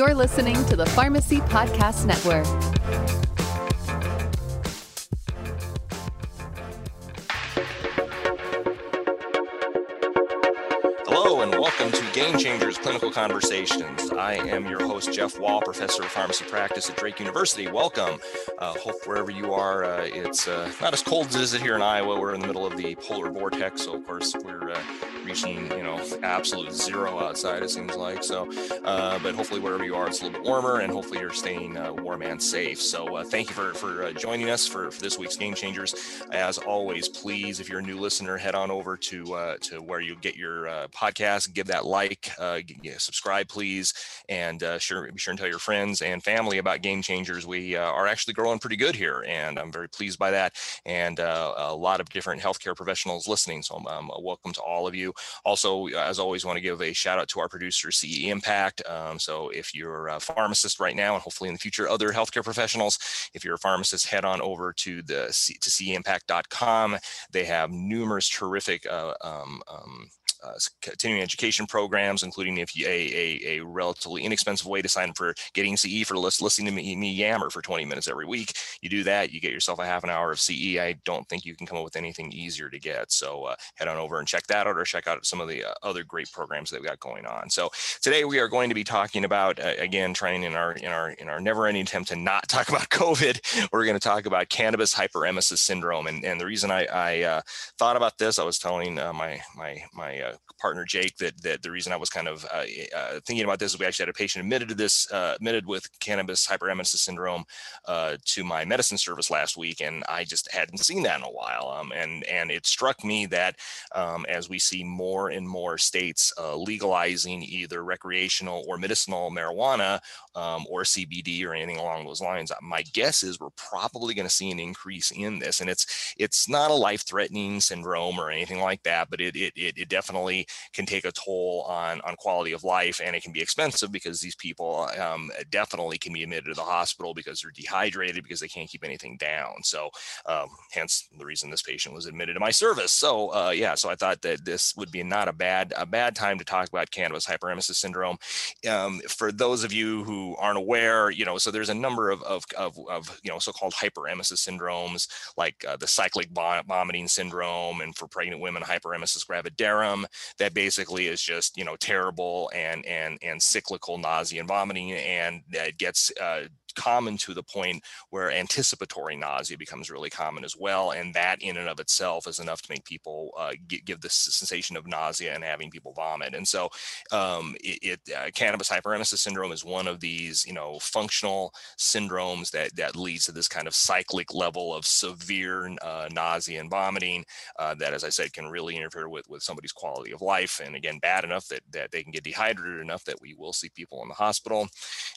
You're listening to the Pharmacy Podcast Network. Hello, and welcome to Game Changers Clinical Conversations. I am your host, Jeff Wall, professor of pharmacy practice at Drake University. Welcome. Uh, hope wherever you are, uh, it's uh, not as cold as it is here in Iowa. We're in the middle of the polar vortex, so of course we're uh, you know absolute zero outside. It seems like so, uh, but hopefully wherever you are, it's a little bit warmer, and hopefully you're staying uh, warm and safe. So thank you for for joining us for, for this week's Game Changers. As always, please, if you're a new listener, head on over to to where you get your podcast, give that like, subscribe, please, and sure be sure and tell your friends and family about Game Changers. We are actually growing pretty good here, and I'm very pleased by that. And uh, a lot of different healthcare professionals listening. So um, welcome to all of you. Also, as always, want to give a shout out to our producer, CE Impact. Um, so if you're a pharmacist right now, and hopefully in the future, other healthcare professionals, if you're a pharmacist, head on over to the to ceimpact.com. They have numerous terrific uh, um, um uh, continuing education programs, including if you, a, a, a, relatively inexpensive way to sign up for getting CE for list, listening to me, me yammer for 20 minutes every week. You do that, you get yourself a half an hour of CE. I don't think you can come up with anything easier to get. So uh, head on over and check that out or check out some of the uh, other great programs that we got going on. So today we are going to be talking about, uh, again, trying in our, in our, in our never ending attempt to not talk about COVID, we're going to talk about cannabis hyperemesis syndrome. And, and the reason I, I uh, thought about this, I was telling uh, my, my, my partner Jake that that the reason I was kind of uh, uh, thinking about this is we actually had a patient admitted to this uh, admitted with cannabis hyperemesis syndrome uh, to my medicine service last week, and I just hadn't seen that in a while. Um, and and it struck me that um, as we see more and more states uh, legalizing either recreational or medicinal marijuana um, or CBD or anything along those lines, my guess is we're probably going to see an increase in this. And it's it's not a life threatening syndrome or anything like that, but it it it, it definitely can take a toll on on quality of life, and it can be expensive because these people um, definitely can be admitted to the hospital because they're dehydrated because they can't keep anything down. So, um, hence the reason this patient was admitted to my service. So, uh, yeah, so I thought that this would be not a bad a bad time to talk about cannabis hyperemesis syndrome. Um, for those of you who aren't aware, you know, so there's a number of of, of, of you know so-called hyperemesis syndromes like uh, the cyclic vomiting syndrome, and for pregnant women, hyperemesis gravidarum that basically is just you know terrible and and and cyclical nausea and vomiting and that gets uh, common to the point where anticipatory nausea becomes really common as well. And that in and of itself is enough to make people uh, give, this sensation of nausea and having people vomit. And so um, it, it uh, cannabis hyperemesis syndrome is one of these, you know, functional syndromes that, that leads to this kind of cyclic level of severe uh, nausea and vomiting uh, that, as I said, can really interfere with, with somebody's quality of life. And again, bad enough that, that they can get dehydrated enough that we will see people in the hospital.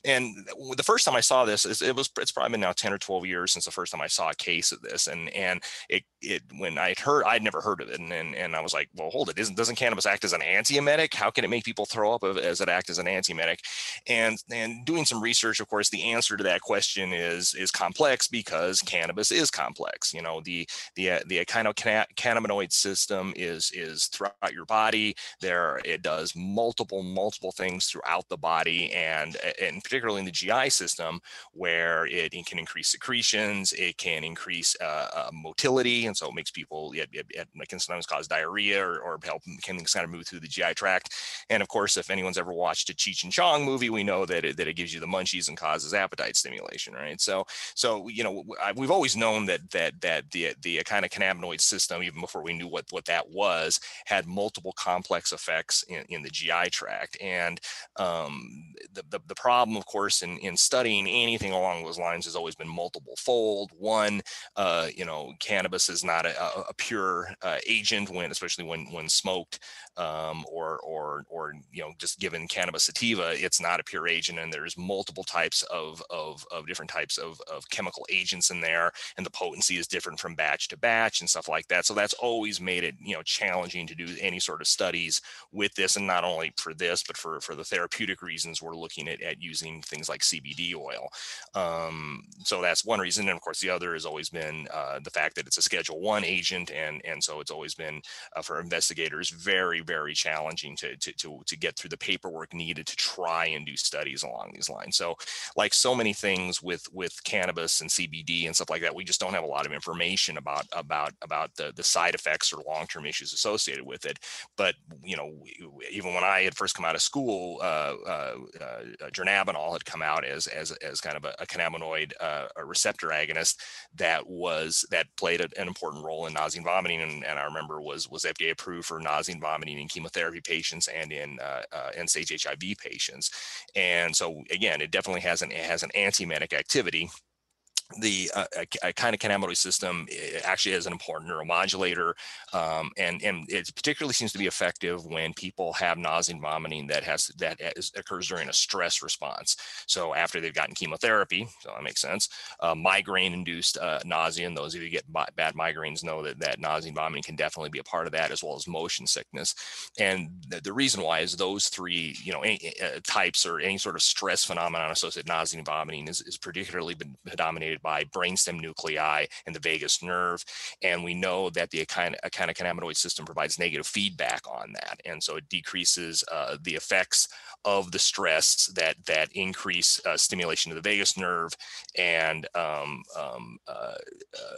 And the first time I saw this, is it was it's probably been now 10 or 12 years since the first time I saw a case of this. And and it it when I heard I'd never heard of it. And and, and I was like, well, hold it, isn't doesn't cannabis act as an antiemetic? How can it make people throw up as it act as an antiemetic? And and doing some research, of course, the answer to that question is is complex because cannabis is complex. You know, the the uh, the cannabinoid system is is throughout your body. There it does multiple multiple things throughout the body and and particularly in the GI system where it, it can increase secretions, it can increase uh, uh, motility, and so it makes people it, it, it can sometimes cause diarrhea or, or help can kind of move through the GI tract. And of course, if anyone's ever watched a Cheech and Chong movie, we know that it, that it gives you the munchies and causes appetite stimulation, right? So so you know we've always known that that that the the kind of cannabinoid system, even before we knew what what that was, had multiple complex effects in, in the GI tract. And um, the, the the problem, of course, in in studying anything along those lines has always been multiple fold. One, uh, you know, cannabis is not a, a pure uh, agent when, especially when when smoked um, or or or you know just given cannabis sativa, it's not a pure agent, and there's multiple types of of, of different types of, of chemical agents in there, and the potency is different from batch to batch and stuff like that. So that's always made it you know challenging to do any sort of studies with this, and not only for this, but for for the therapeutic reasons we're looking at at using things like CBD oil. Um, so that's one reason. And of course, the other has always been uh, the fact that it's a Schedule One agent, and and so it's always been uh, for investigators very very challenging to, to to to get through the paperwork needed to try and do studies along these lines. So, like so many things with with cannabis and CBD and stuff like that, we just don't have a lot of information about about about the the side effects or long term issues associated with it. But you know, even when I had first come out of school, uh, uh, uh, dronabinol had come out as as as kind of a, a cannabinoid uh, a receptor agonist that was that played an important role in nausea and vomiting, and, and, I remember was was FDA approved for nausea and vomiting in chemotherapy patients and in uh, uh, end stage HIV patients. And so again, it definitely has an it has an antiemetic activity the uh, kind of cannabinoid system actually is an important neuromodulator, um, and and it particularly seems to be effective when people have nausea and vomiting that has that is, occurs during a stress response. So after they've gotten chemotherapy, so that makes sense. Uh, migraine-induced uh, nausea, and those of you who get bad migraines know that that nausea and vomiting can definitely be a part of that, as well as motion sickness. And the, the reason why is those three, you know, any, uh, types or any sort of stress phenomenon associated nausea and vomiting is, is particularly been dominated by brainstem nuclei and the vagus nerve. And we know that the endocannabinoid system provides negative feedback on that. And so it decreases uh, the effects of the stress that that increase uh, stimulation of the vagus nerve and um, um, uh, uh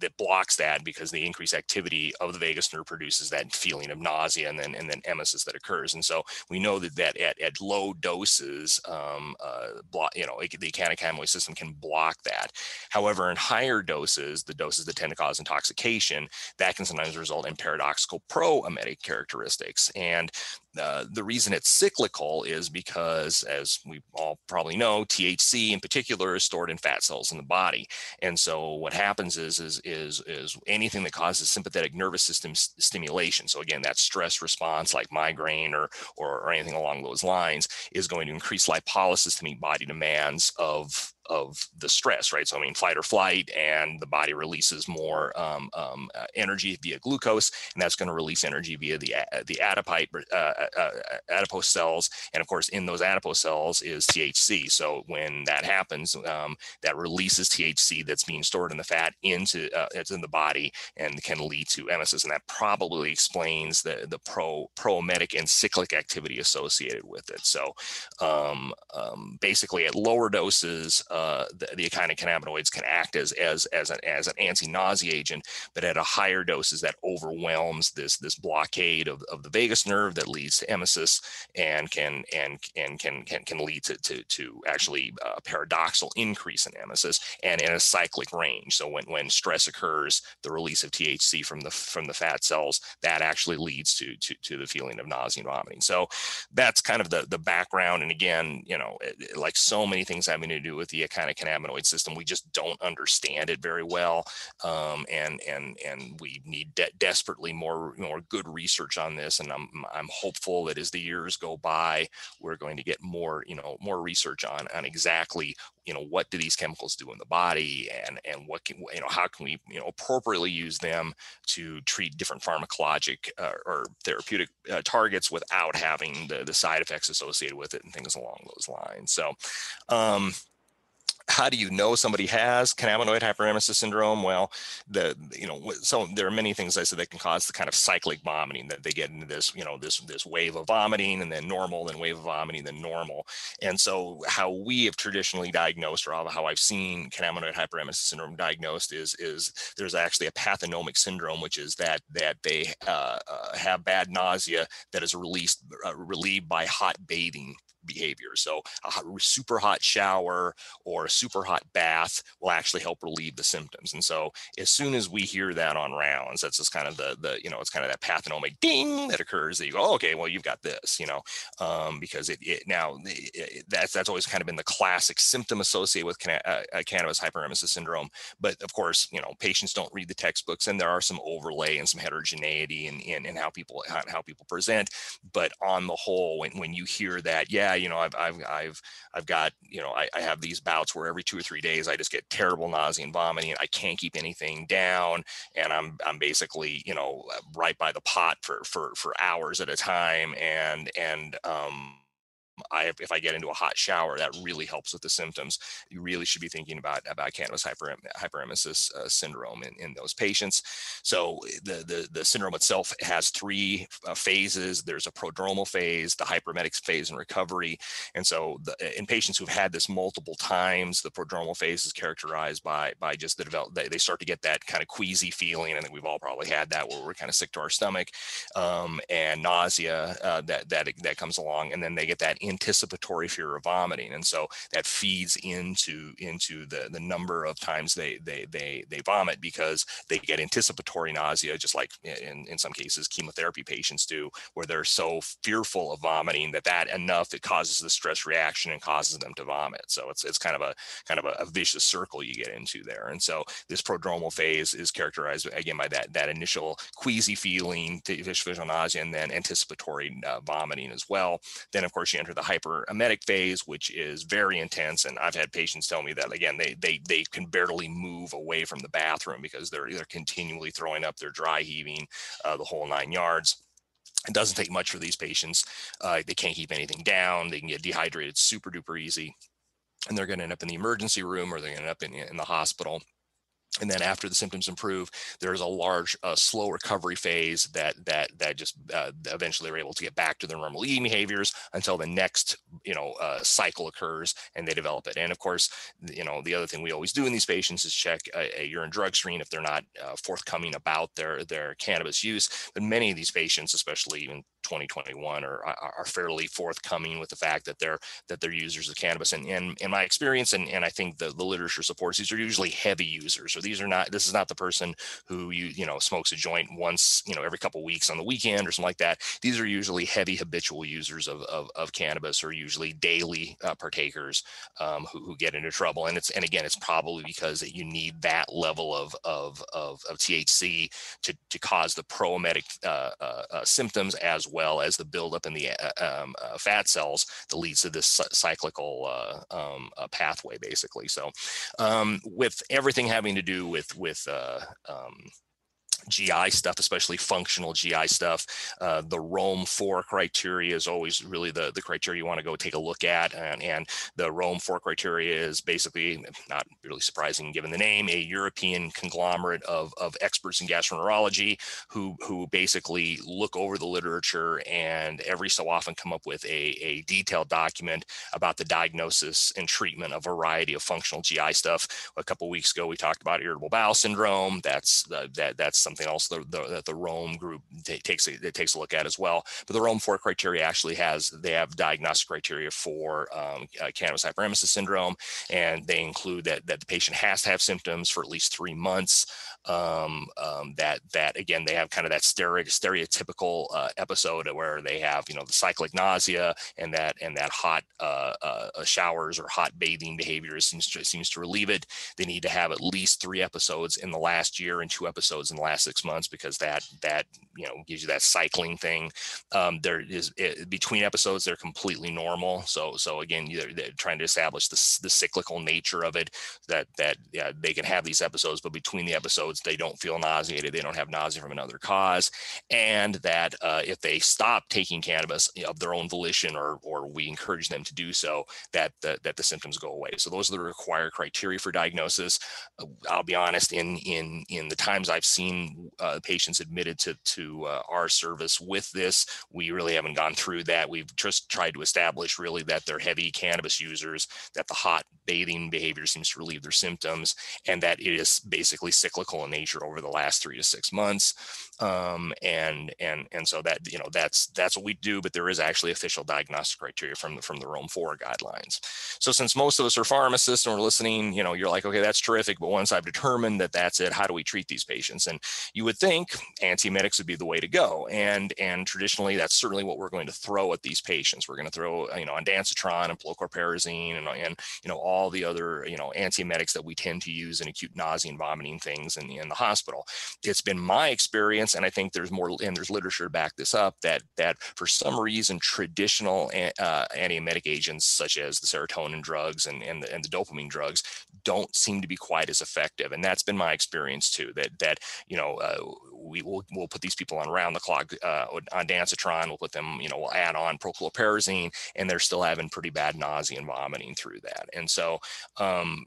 that blocks that because the increased activity of the vagus nerve produces that feeling of nausea and then and then emesis that occurs. And so we know that that at, at low doses, um, uh, you know, the endocannabinoid system can block that. However, in higher doses, the doses that tend to cause intoxication, that can sometimes result in paradoxical pro-emetic characteristics. And uh, the reason it's cyclical is because, as we all probably know, THC in particular is stored in fat cells in the body. And so what happens is, is, is, is anything that causes sympathetic nervous system stimulation. So again, that stress response like migraine or, or, or anything along those lines is going to increase lipolysis to meet body demands of of the stress, right? So, I mean, fight or flight, and the body releases more um, um, uh, energy via glucose, and that's going to release energy via the uh, the adipite uh, uh, uh, adipose cells, and of course, in those adipose cells is THC. So, when that happens, um, that releases THC that's being stored in the fat into uh, it's in the body and can lead to emesis, and that probably explains the the pro proemetic and cyclic activity associated with it. So, um, um, basically, at lower doses uh, the, the endocannabinoids can act as as as an as an anti-nausea agent, but at a higher doses that overwhelms this this blockade of, of the vagus nerve that leads to emesis and can and and can can can lead to to, to actually a paradoxical increase in emesis and in a cyclic range. So when when stress occurs, the release of THC from the from the fat cells that actually leads to to to the feeling of nausea and vomiting. So that's kind of the the background. And again, you know, like so many things having to do with the kind of cannabinoid system. We just don't understand it very well, um, and and and we need de- desperately more more good research on this. And I'm I'm hopeful that as the years go by, we're going to get more you know more research on on exactly you know what do these chemicals do in the body and and what can you know how can we you know appropriately use them to treat different pharmacologic uh, or therapeutic uh, targets without having the the side effects associated with it and things along those lines so um, how do you know somebody has cannabinoid hyperemesis syndrome? Well, the you know so there are many things I said that can cause the kind of cyclic vomiting that they get into this you know this this wave of vomiting and then normal, then wave of vomiting, then normal. And so how we have traditionally diagnosed, or how I've seen cannabinoid hyperemesis syndrome diagnosed, is is there's actually a pathonomic syndrome, which is that that they uh, uh, have bad nausea that is released uh, relieved by hot bathing behavior. So a super hot shower or a super hot bath will actually help relieve the symptoms. And so as soon as we hear that on rounds, that's just kind of the the you know it's kind of that pathonomic ding that occurs that you go, oh, okay, well you've got this, you know, um, because it, it now it, that's that's always kind of been the classic symptom associated with canna- uh, uh, cannabis hyperemesis syndrome. But of course, you know, patients don't read the textbooks, and there are some overlay and some heterogeneity in in, in how people how, how people present. But on the whole, when when you hear that, yeah yeah, you know, I've, I've, I've, I've got, you know, I, I have these bouts where every two or three days I just get terrible nausea and vomiting. I can't keep anything down, and I'm, I'm basically, you know, right by the pot for, for, for hours at a time, and, and, um, I if I get into a hot shower, that really helps with the symptoms. You really should be thinking about about cannabis hyper, hyperemesis uh, syndrome in, in those patients. So the, the the syndrome itself has three uh, phases. There's a prodromal phase, the hyperemetic phase, and recovery. And so the, in patients who've had this multiple times, the prodromal phase is characterized by by just the develop. They, they start to get that kind of queasy feeling, I think we've all probably had that where we're kind of sick to our stomach um, and nausea uh, that that that comes along, and then they get that anticipatory fear of vomiting, and so that feeds into into the the number of times they they they they vomit because they get anticipatory nausea, just like in in some cases chemotherapy patients do, where they're so fearful of vomiting that that enough it causes the stress reaction and causes them to vomit. So it's it's kind of a kind of a, a vicious circle you get into there, and so this prodromal phase is characterized again by that that initial queasy feeling, visual nausea, and then anticipatory uh, vomiting as well. Then of course you enter the hyperemetic phase, which is very intense, and I've had patients tell me that again they they they can barely move away from the bathroom because they're they're continually throwing up, they're dry heaving, uh, the whole nine yards it doesn't take much for these patients. Uh, they can't keep anything down. They can get dehydrated super duper easy. And they're going to end up in the emergency room or they're going to end up in, in the hospital and then after the symptoms improve there's a large uh, slow recovery phase that that that just uh, eventually are able to get back to their normal eating behaviors until the next you know uh, cycle occurs and they develop it. And of course you know the other thing we always do in these patients is check a, a urine drug screen if they're not uh, forthcoming about their their cannabis use. But many of these patients especially even 2021 are, are fairly forthcoming with the fact that they're that they're users of cannabis. And in, in my experience and, and I think the, the literature supports these are usually heavy users. Or these are not this is not the person who you you know smokes a joint once you know every couple weeks on the weekend or something like that these are usually heavy habitual users of, of, of cannabis or usually daily uh, partakers um, who, who get into trouble and it's and again it's probably because that you need that level of of, of, of THC to, to cause the proemetic uh, uh, uh, symptoms as well as the buildup in the uh, um, uh, fat cells that leads to this cyclical um, pathway, basically. So, um, with everything having to do with with um, GI stuff, especially functional GI stuff. Uh, the Rome 4 criteria is always really the, the criteria you want to go take a look at. And, and the Rome 4 criteria is basically, not really surprising given the name, a European conglomerate of, of experts in gastroenterology who, who basically look over the literature and every so often come up with a, a detailed document about the diagnosis and treatment of a variety of functional GI stuff. A couple weeks ago, we talked about irritable bowel syndrome. That's, uh, that, that's some something else that the, the Rome group t- takes a, takes a look at as well. But the Rome 4 criteria actually has, they have diagnostic criteria for um, uh, cannabis hyperemesis syndrome, and they include that, that the patient has to have symptoms for at least three months. Um, um, that, that again, they have kind of that stere- stereotypical uh, episode where they have, you know, the cyclic nausea and that, and that hot uh, uh, uh showers or hot bathing behavior seems to, seems to relieve it. They need to have at least three episodes in the last year and two episodes in the last six months because that that you know gives you that cycling thing. Um, there is it, between episodes they're completely normal. So so again they're, they're trying to establish the, the cyclical nature of it that that yeah, they can have these episodes, but between the episodes they don't feel nauseated. They don't have nausea from another cause, and that uh, if they stop taking cannabis of their own volition or or we encourage them to do so, that the, that the symptoms go away. So those are the required criteria for diagnosis. Uh, I'll be honest in in in the times I've seen uh, patients admitted to to uh, our service with this. We really haven't gone through that. We've just tried to establish really that they're heavy cannabis users, that the hot bathing behavior seems to relieve their symptoms, and that it is basically cyclical in nature over the last three to six months. Um, and and and so that you know that's that's what we do. But there is actually official diagnostic criteria from the from the Rome Four guidelines. So since most of us are pharmacists and we're listening, you know, you're like, okay, that's terrific. But once I've determined that that's it, how do we treat these patients? And you would think antiemetics would be the way to go. And, and traditionally, that's certainly what we're going to throw at these patients. We're going to throw, you know, ondansetron and prochlorperazine and, and, you know, all the other, you know, antiemetics that we tend to use in acute nausea and vomiting things in the, in the hospital. It's been my experience, and I think there's more, and there's literature to back this up, that, that for some reason, traditional uh, antiemetic agents such as the serotonin drugs and, and, the, and the dopamine drugs don't seem to be quite as effective. And that's been my experience too, that, that, you know, uh, we will we'll put these people on round the clock uh, ondansetron. We'll put them, you know, we'll add on prochlorperazine, and they're still having pretty bad nausea and vomiting through that. And so, um,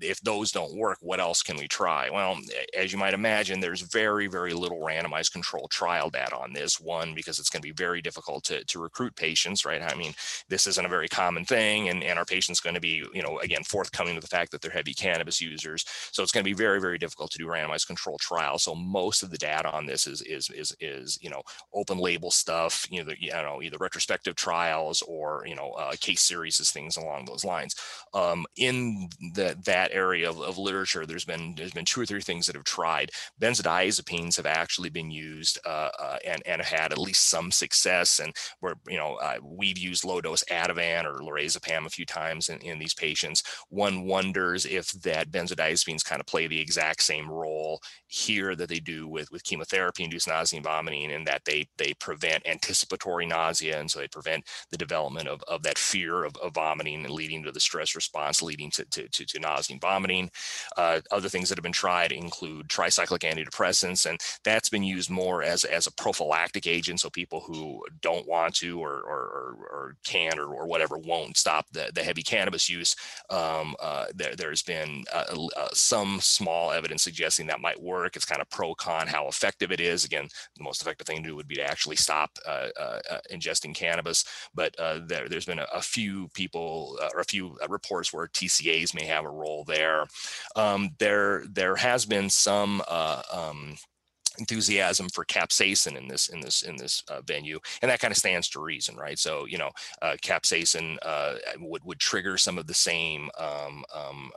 if those don't work, what else can we try? Well, as you might imagine, there's very very little randomized control trial data on this. One because it's going to be very difficult to to recruit patients, right? I mean, this isn't a very common thing, and and our patients going to be, you know, again forthcoming with the fact that they're heavy cannabis users. So it's going to be very very difficult to do randomized control trials. So most of the data on this is is is is you know open label stuff, you know, you know either retrospective trials or you know uh, case series, things along those lines. Um, in that area of, of, literature, there's been there's been two or three things that have tried. Benzodiazepines have actually been used uh, uh, and and had at least some success. And where you know uh, we've used low dose Ativan or lorazepam a few times in, in these patients. One wonders if that benzodiazepines kind of play the exact same role here that they do with with chemotherapy induced nausea and vomiting in that they they prevent anticipatory nausea and so they prevent the development of, of that fear of, of vomiting and leading to the stress response leading to, to, to, to nausea and vomiting uh, other things that have been tried include tricyclic antidepressants and that's been used more as as a prophylactic agent so people who don't want to or or, or can or, or whatever won't stop the, the heavy cannabis use um, uh, there, there's been uh, uh some small evidence suggesting that might work work. It's kind of pro con how effective it is. Again, the most effective thing to do would be to actually stop uh, uh, uh ingesting cannabis. But uh, there, has been a, a, few people uh, or a few reports where TCAs may have a role there. Um, there, there has been some. Um, enthusiasm for capsaicin in this in this in this uh, venue and that kind of stands to reason right so you know uh, capsaicin uh, would would trigger some of the same um, um,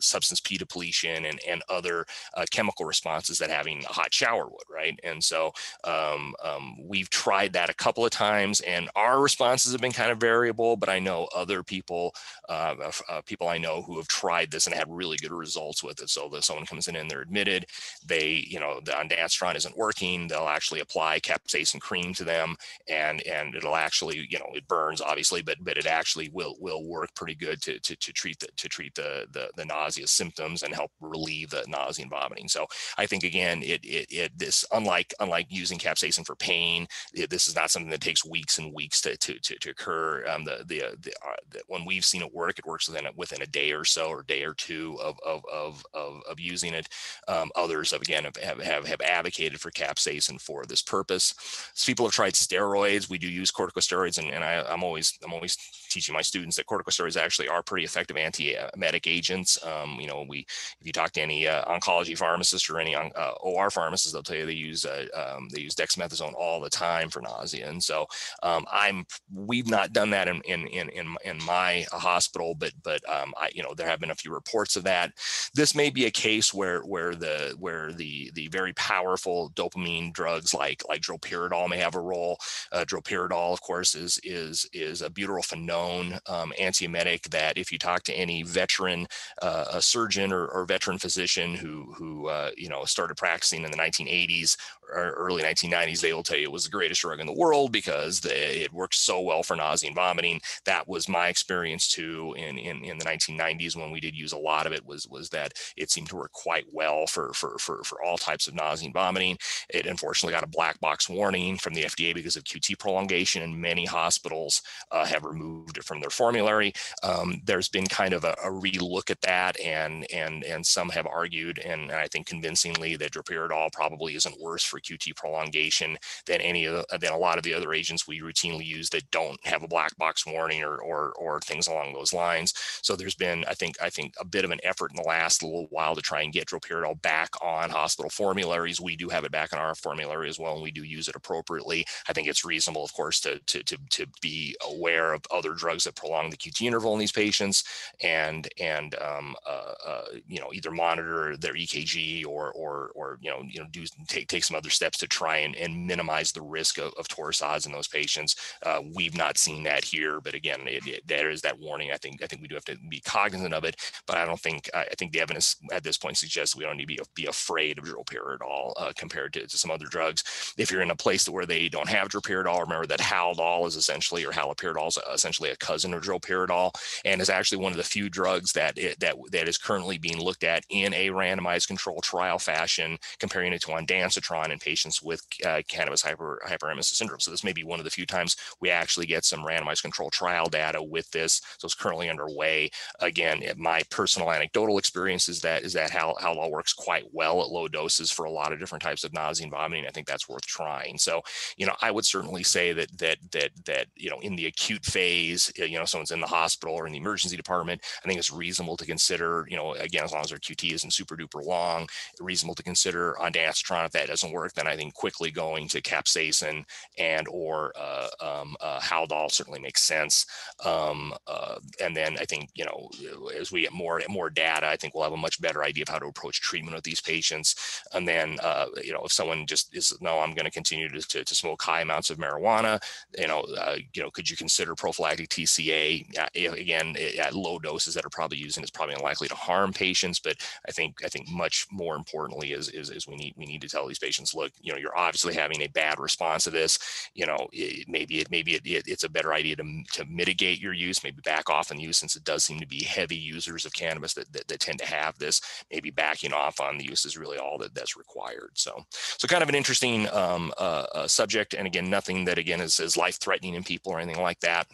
substance P depletion and, and other uh, chemical responses that having a hot shower would, right? And so um, um, we've tried that a couple of times and our responses have been kind of variable, but I know other people, uh, uh, people I know who have tried this and had really good results with it. So that someone comes in and they're admitted, they, you know, the ondansetron isn't working, they'll actually apply capsaicin cream to them and, and it'll actually, you know, it burns obviously, but, but it actually will, will work pretty good to, to, to treat the, to treat the, the, the nausea symptoms and help relieve the nausea and vomiting. So I think again, it it, it this unlike unlike using capsaicin for pain, it, this is not something that takes weeks and weeks to to to, to occur. Um, the the, uh, the, uh, the, when we've seen it work, it works within a, within a day or so or day or two of of of of, of using it. Um, others have again have, have have advocated for capsaicin for this purpose. So people have tried steroids. We do use corticosteroids, and, and I, I'm always I'm always teaching my students that corticosteroids actually are pretty effective antiemetic agents. Um, you know, we if you talk to any uh, oncology pharmacist or any uh, OR pharmacist, they'll tell you they use uh, um, they use dexamethasone all the time for nausea. And so um, I'm we've not done that in in in in, my hospital, but but um, I you know there have been a few reports of that. This may be a case where where the where the the very powerful dopamine drugs like like droperidol may have a role. Uh, droperidol, of course, is is is a butyrophenone known um, antiemetic that if you talk to any veteran uh, surgeon or, or, veteran physician who who uh, you know started practicing in the 1980s or early 1990s, they will tell you it was the greatest drug in the world because the, it worked so well for nausea and vomiting. That was my experience too in, in in the 1990s when we did use a lot of it. Was was that it seemed to work quite well for for for for all types of nausea and vomiting. It unfortunately got a black box warning from the FDA because of QT prolongation, and many hospitals uh, have removed it from their formulary. Um, there's been kind of a, a relook at that, and and and some have argued, and I think convincingly, that droperidol probably isn't worse for QT prolongation than any of the, than a lot of the other agents we routinely use that don't have a black box warning or or or things along those lines. So there's been, I think, I think a bit of an effort in the last little while to try and get droperidol back on hospital formularies. We do have it back on our formulary as well, and we do use it appropriately. I think it's reasonable, of course, to to to, to be aware of other drugs that prolong the QT interval in these patients and and um, uh, uh, you know either monitor their EKG or or or you know you know do take take some other further steps to try and, and minimize the risk of, of torsades in those patients. Uh, we've not seen that here, but again, it, it, there is that warning. I think I think we do have to be cognizant of it, but I don't think I think the evidence at this point suggests we don't need to be, be afraid of droperidol at uh, compared to, to some other drugs. If you're in a place where they don't have droperidol, remember that Haldol is essentially or haloperidol is essentially a cousin of droperidol, and is actually one of the few drugs that it, that that is currently being looked at in a randomized control trial fashion, comparing it to ondansetron in patients with uh, cannabis hyper hyperemesis syndrome. So this may be one of the few times we actually get some randomized control trial data with this. So it's currently underway. Again, my personal anecdotal experience is that is that how how works quite well at low doses for a lot of different types of nausea and vomiting. I think that's worth trying. So you know, I would certainly say that that that that you know in the acute phase, you know, someone's in the hospital or in the emergency department. I think it's reasonable to consider you know again as long as their QT isn't super duper long, reasonable to consider on ondansetron. If that doesn't work, then I think quickly going to capsaicin and or uh, um, uh, Haldol certainly makes sense. Um, uh, and then I think you know as we get more more data, I think we'll have a much better idea of how to approach treatment with these patients. And then uh, you know if someone just is no, I'm going to continue to, to, smoke high amounts of marijuana. You know, uh, you know, could you consider prophylactic TCA? again, at low doses that are probably using is probably unlikely to harm patients. But I think I think much more importantly is, is is we need we need to tell these patients, look, you know, you're obviously having a bad response to this. You know, it, maybe it maybe it, it, it's a better idea to, to mitigate your use, maybe back off on use since it does seem to be heavy users of cannabis that, that, that tend to have this. Maybe backing off on the use is really all that that's required. So so kind of an interesting um, uh, uh, subject, and again, nothing that again is, is life threatening in people or anything like that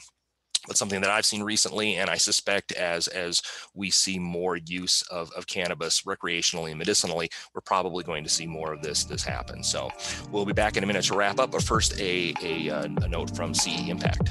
but something that I've seen recently, and I suspect as as we see more use of, of cannabis recreationally and medicinally, we're probably going to see more of this this happen. So we'll be back in a minute to wrap up, but first a a, uh, a note from CE Impact.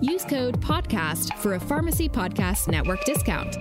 Use code PODCAST for a Pharmacy Podcast Network discount.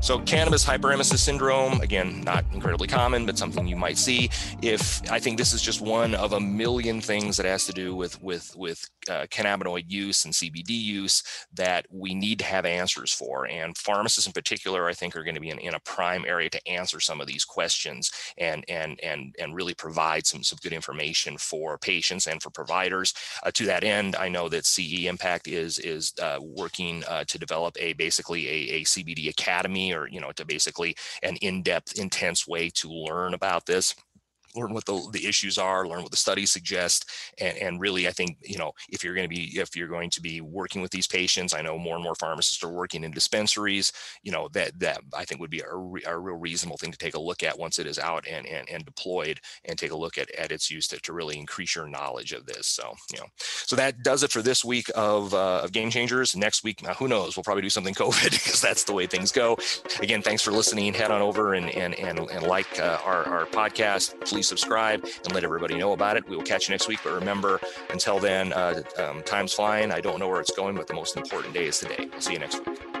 So cannabis hyperemesis syndrome, again, not incredibly common, but something you might see. If I think this is just one of a million things that has to do with with with uh, cannabinoid use and CBD use that we need to have answers for, and pharmacists in particular, I think, are going to be in, in a prime area to answer some of these questions and and and and really provide some some good information for patients and for providers. Uh, to that end, I know that CE Impact is is uh, working uh, to develop a basically a, a CBD academy or you know to basically an in-depth intense way to learn about this learn what the, the issues are, learn what the studies suggest, and, and really, I think you know if you're going to be if you're going to be working with these patients, I know more and more pharmacists are working in dispensaries. You know that that I think would be a, a real reasonable thing to take a look at once it is out and and, and deployed, and take a look at at its use to, to really increase your knowledge of this. So you know, so that does it for this week of uh, of Game Changers. Next week, now who knows? We'll probably do something COVID because that's the way things go. Again, thanks for listening. Head on over and and and, and like uh, our our podcast. Please subscribe and let everybody know about it. We will catch you next week. But remember, until then, uh, um, time's flying. I don't know where it's going, but the most important day is today. We'll see you next week.